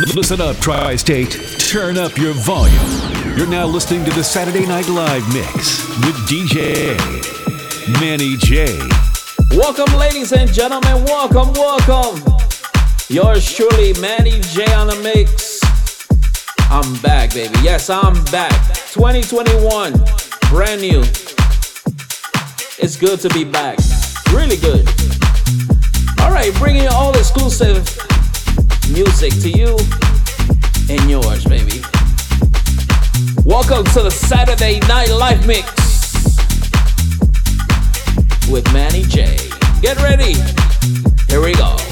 Listen up, Tri State. Turn up your volume. You're now listening to the Saturday Night Live mix with DJ Manny J. Welcome, ladies and gentlemen. Welcome, welcome. Yours truly, Manny J on the mix. I'm back, baby. Yes, I'm back. 2021, brand new. It's good to be back. Really good. All right, bringing you all exclusive music to you and yours, baby. Welcome to the Saturday Night Live Mix with Manny J. Get ready. Here we go.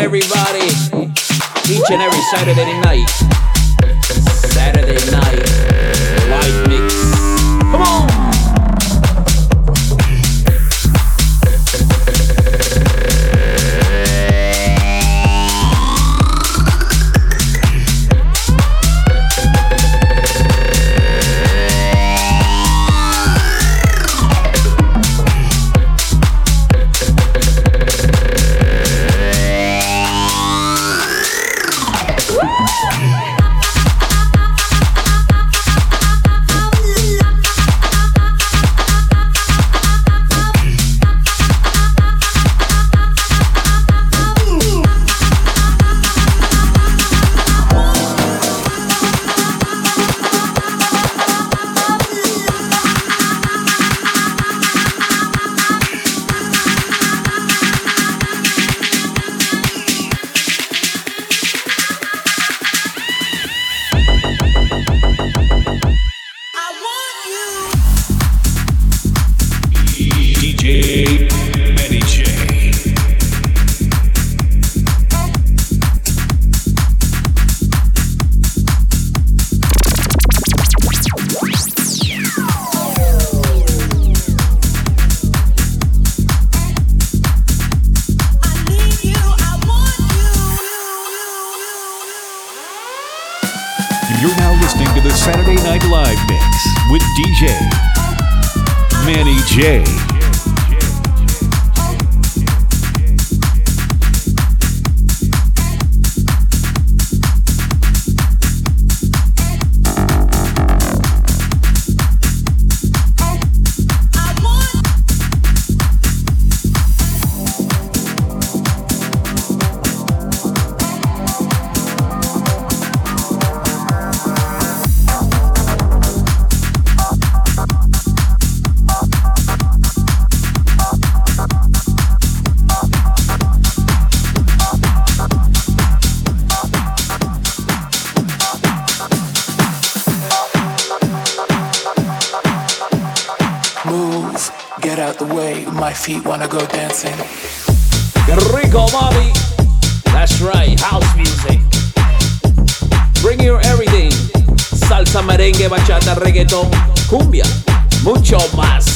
everybody each and every Saturday night.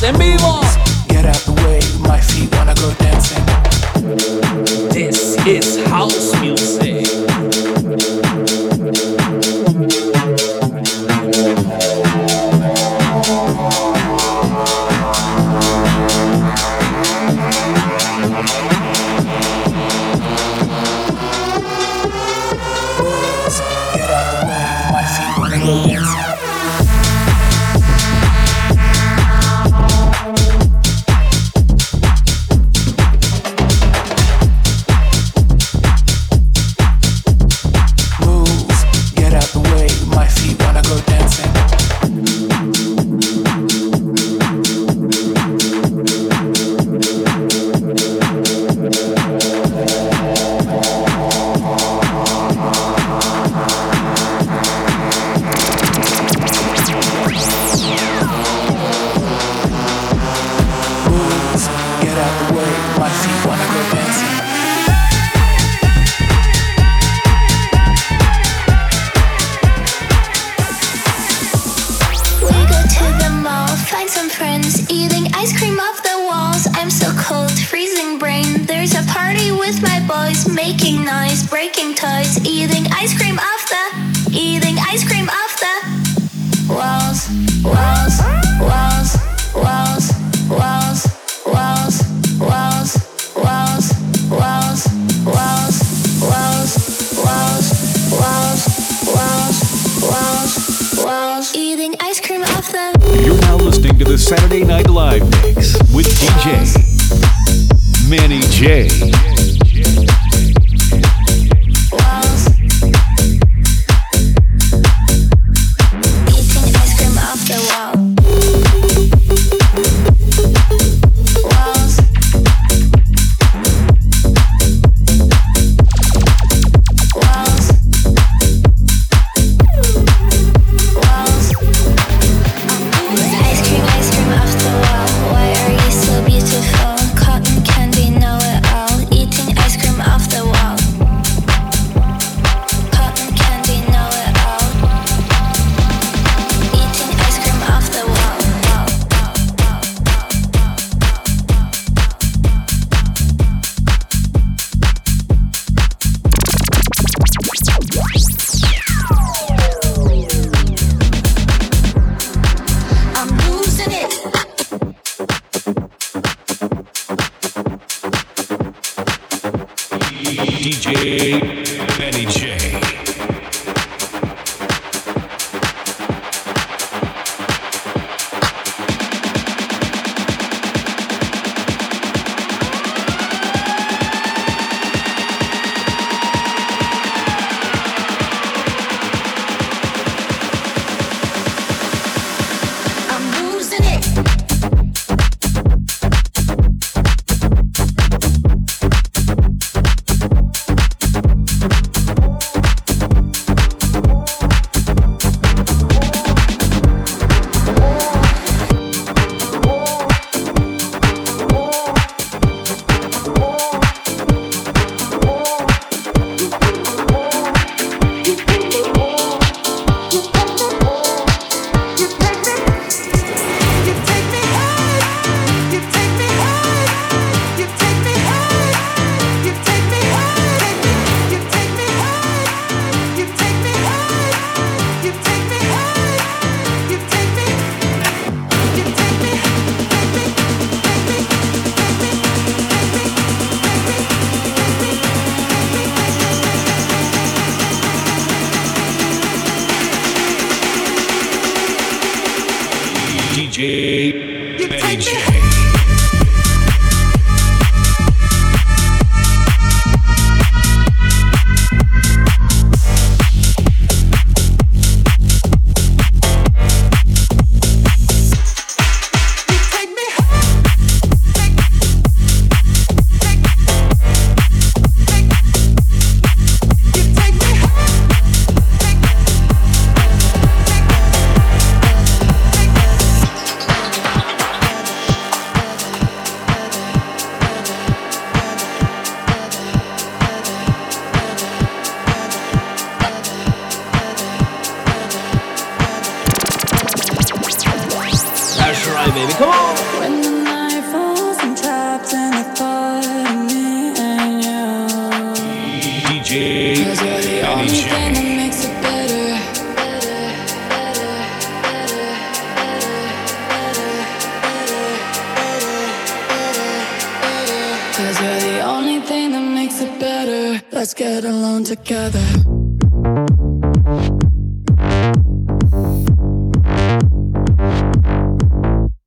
En vivo. Making noise, breaking toys, eating ice cream off the, eating ice cream off the walls, walls, walls, walls, walls, walls, walls, walls, walls, walls, walls, walls, walls, walls, walls, walls, eating ice cream off the. You're now listening to the Saturday Night Live mix with DJ Manny J.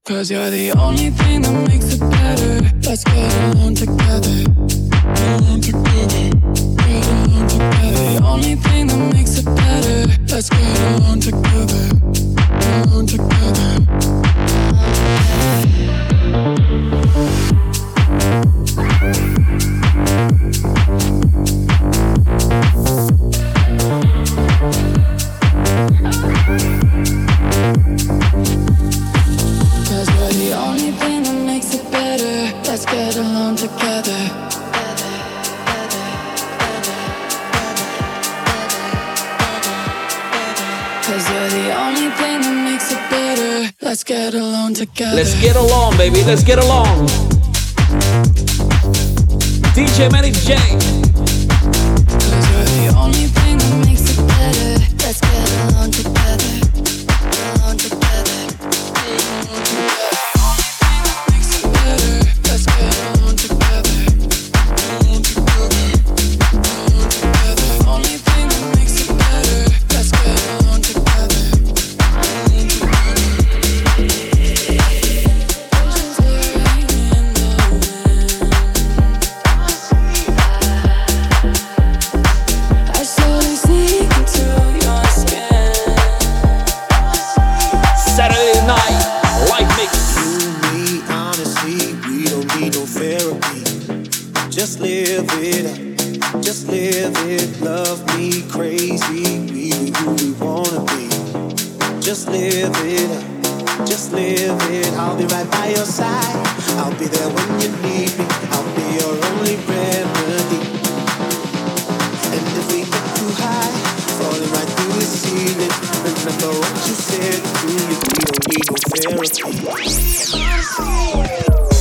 Cause you're the only thing that makes it better. Let's get along together. Get along together. Get along together. The only thing that makes it better. Let's get along together. Get along together. Let's get along, baby. Let's get along. DJ Manny J. Listen to your ego therapy.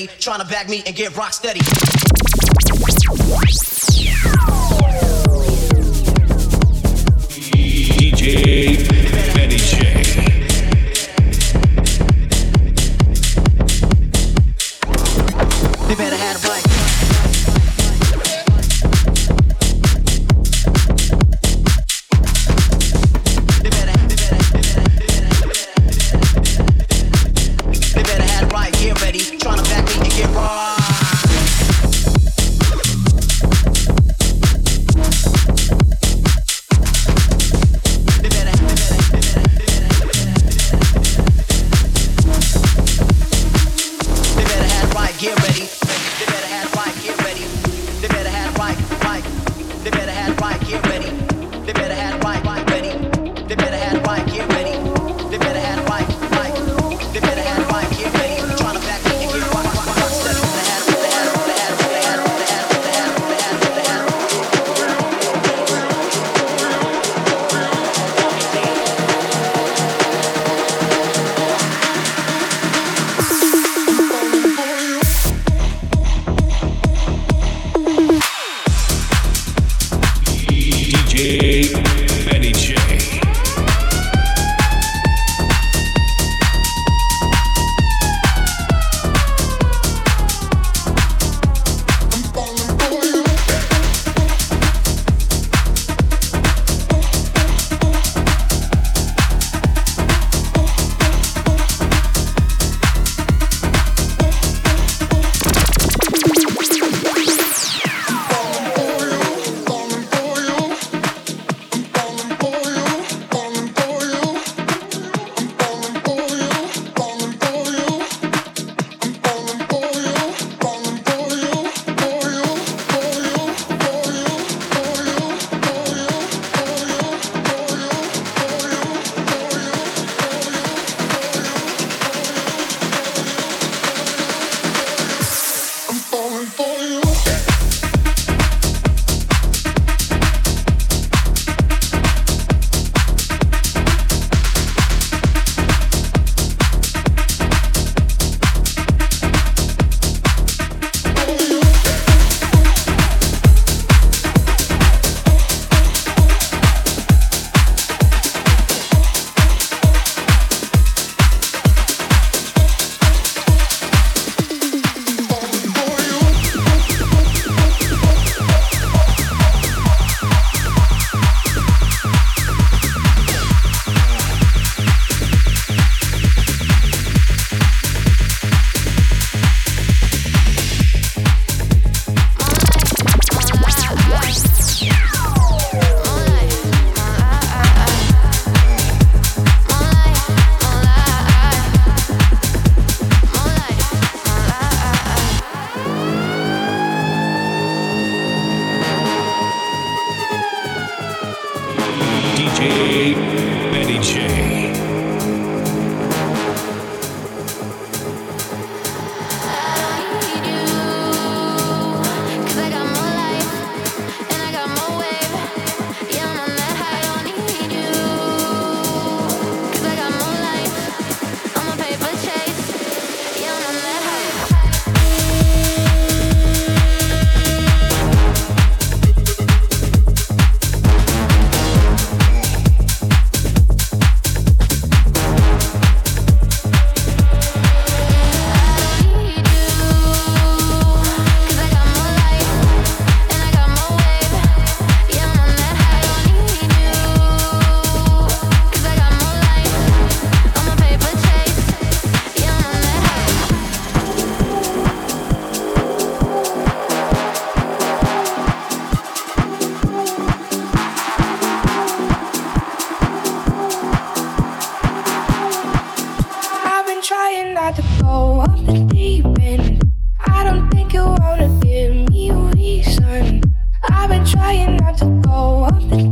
Trying to back me and get rock steady.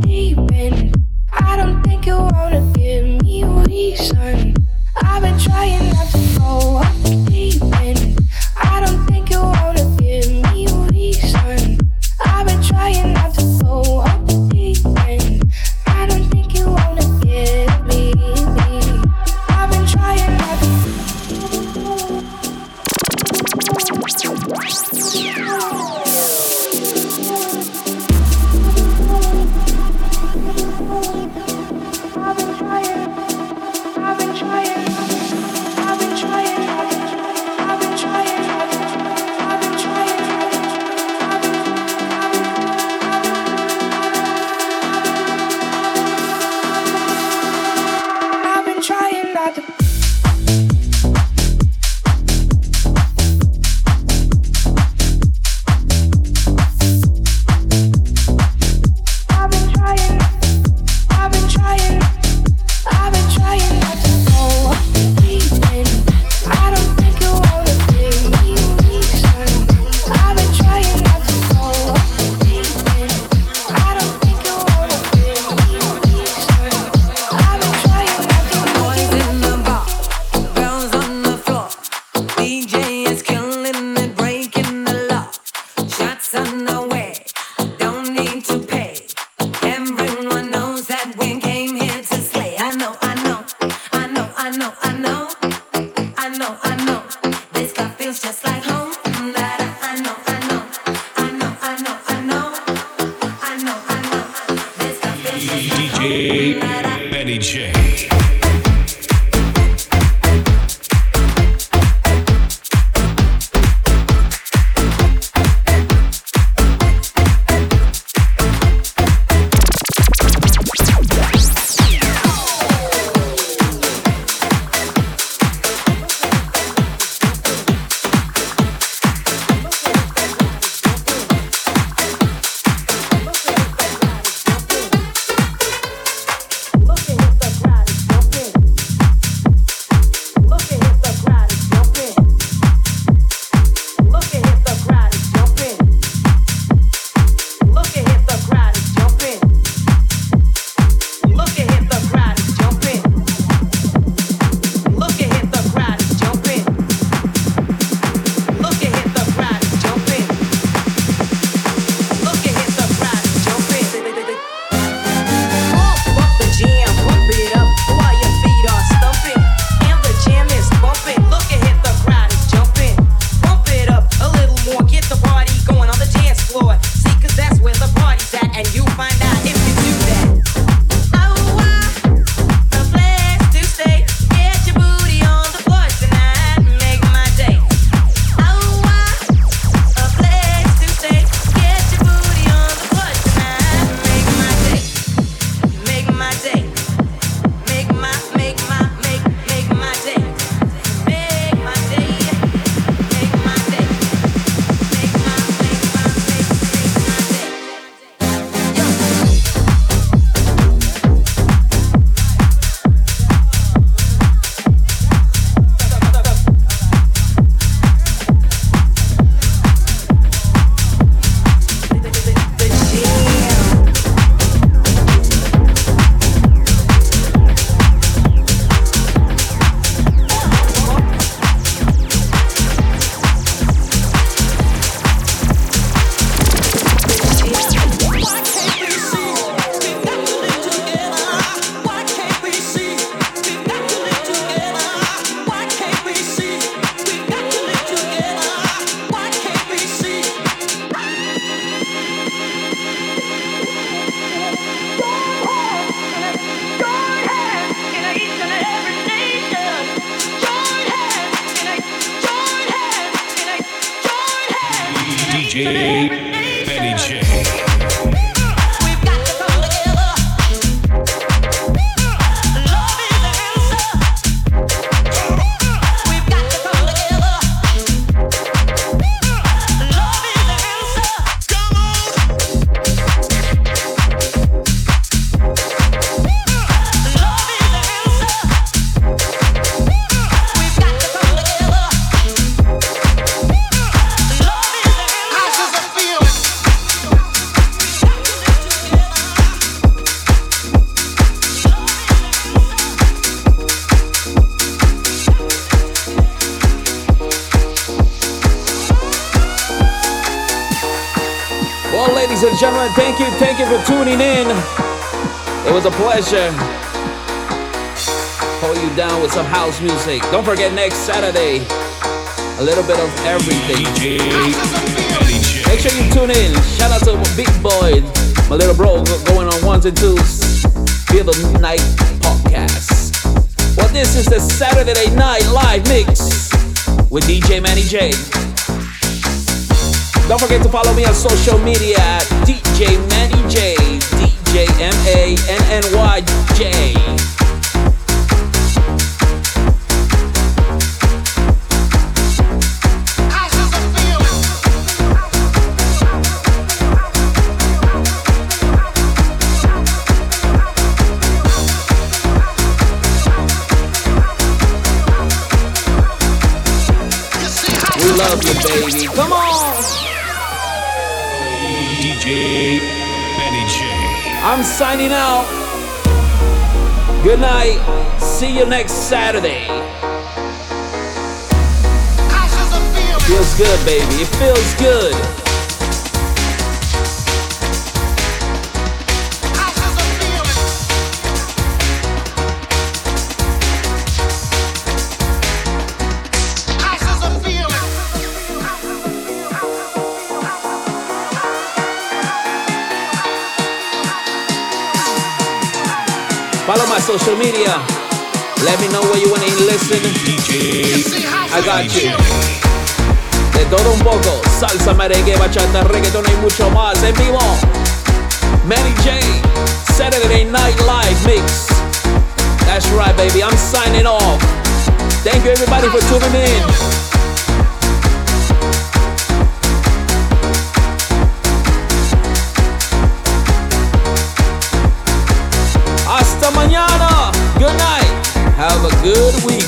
Feeling. Gentlemen, thank you, thank you for tuning in. It was a pleasure. Hold you down with some house music. Don't forget next Saturday, a little bit of everything. Make sure you tune in. Shout out to Big Boy, my little bro, going on ones and twos. Feel the night podcast. Well, this is the Saturday Night Live mix with DJ Manny J. Don't forget to follow me on social media at DJ Manny J. DJ M A N N Y J. Love you, baby. Come on. DJ Manny J. I'm signing out. Good night. See you next Saturday. Feels good, baby. It feels good. My social media. Let me know where you wanna listen. I got you. De todo un poco, salsa, merengue, bachata, reggaeton y mucho más en vivo. Manny J, Saturday Night Live Mix. That's right, baby. I'm signing off. Thank you, everybody, for tuning in. Good weekend.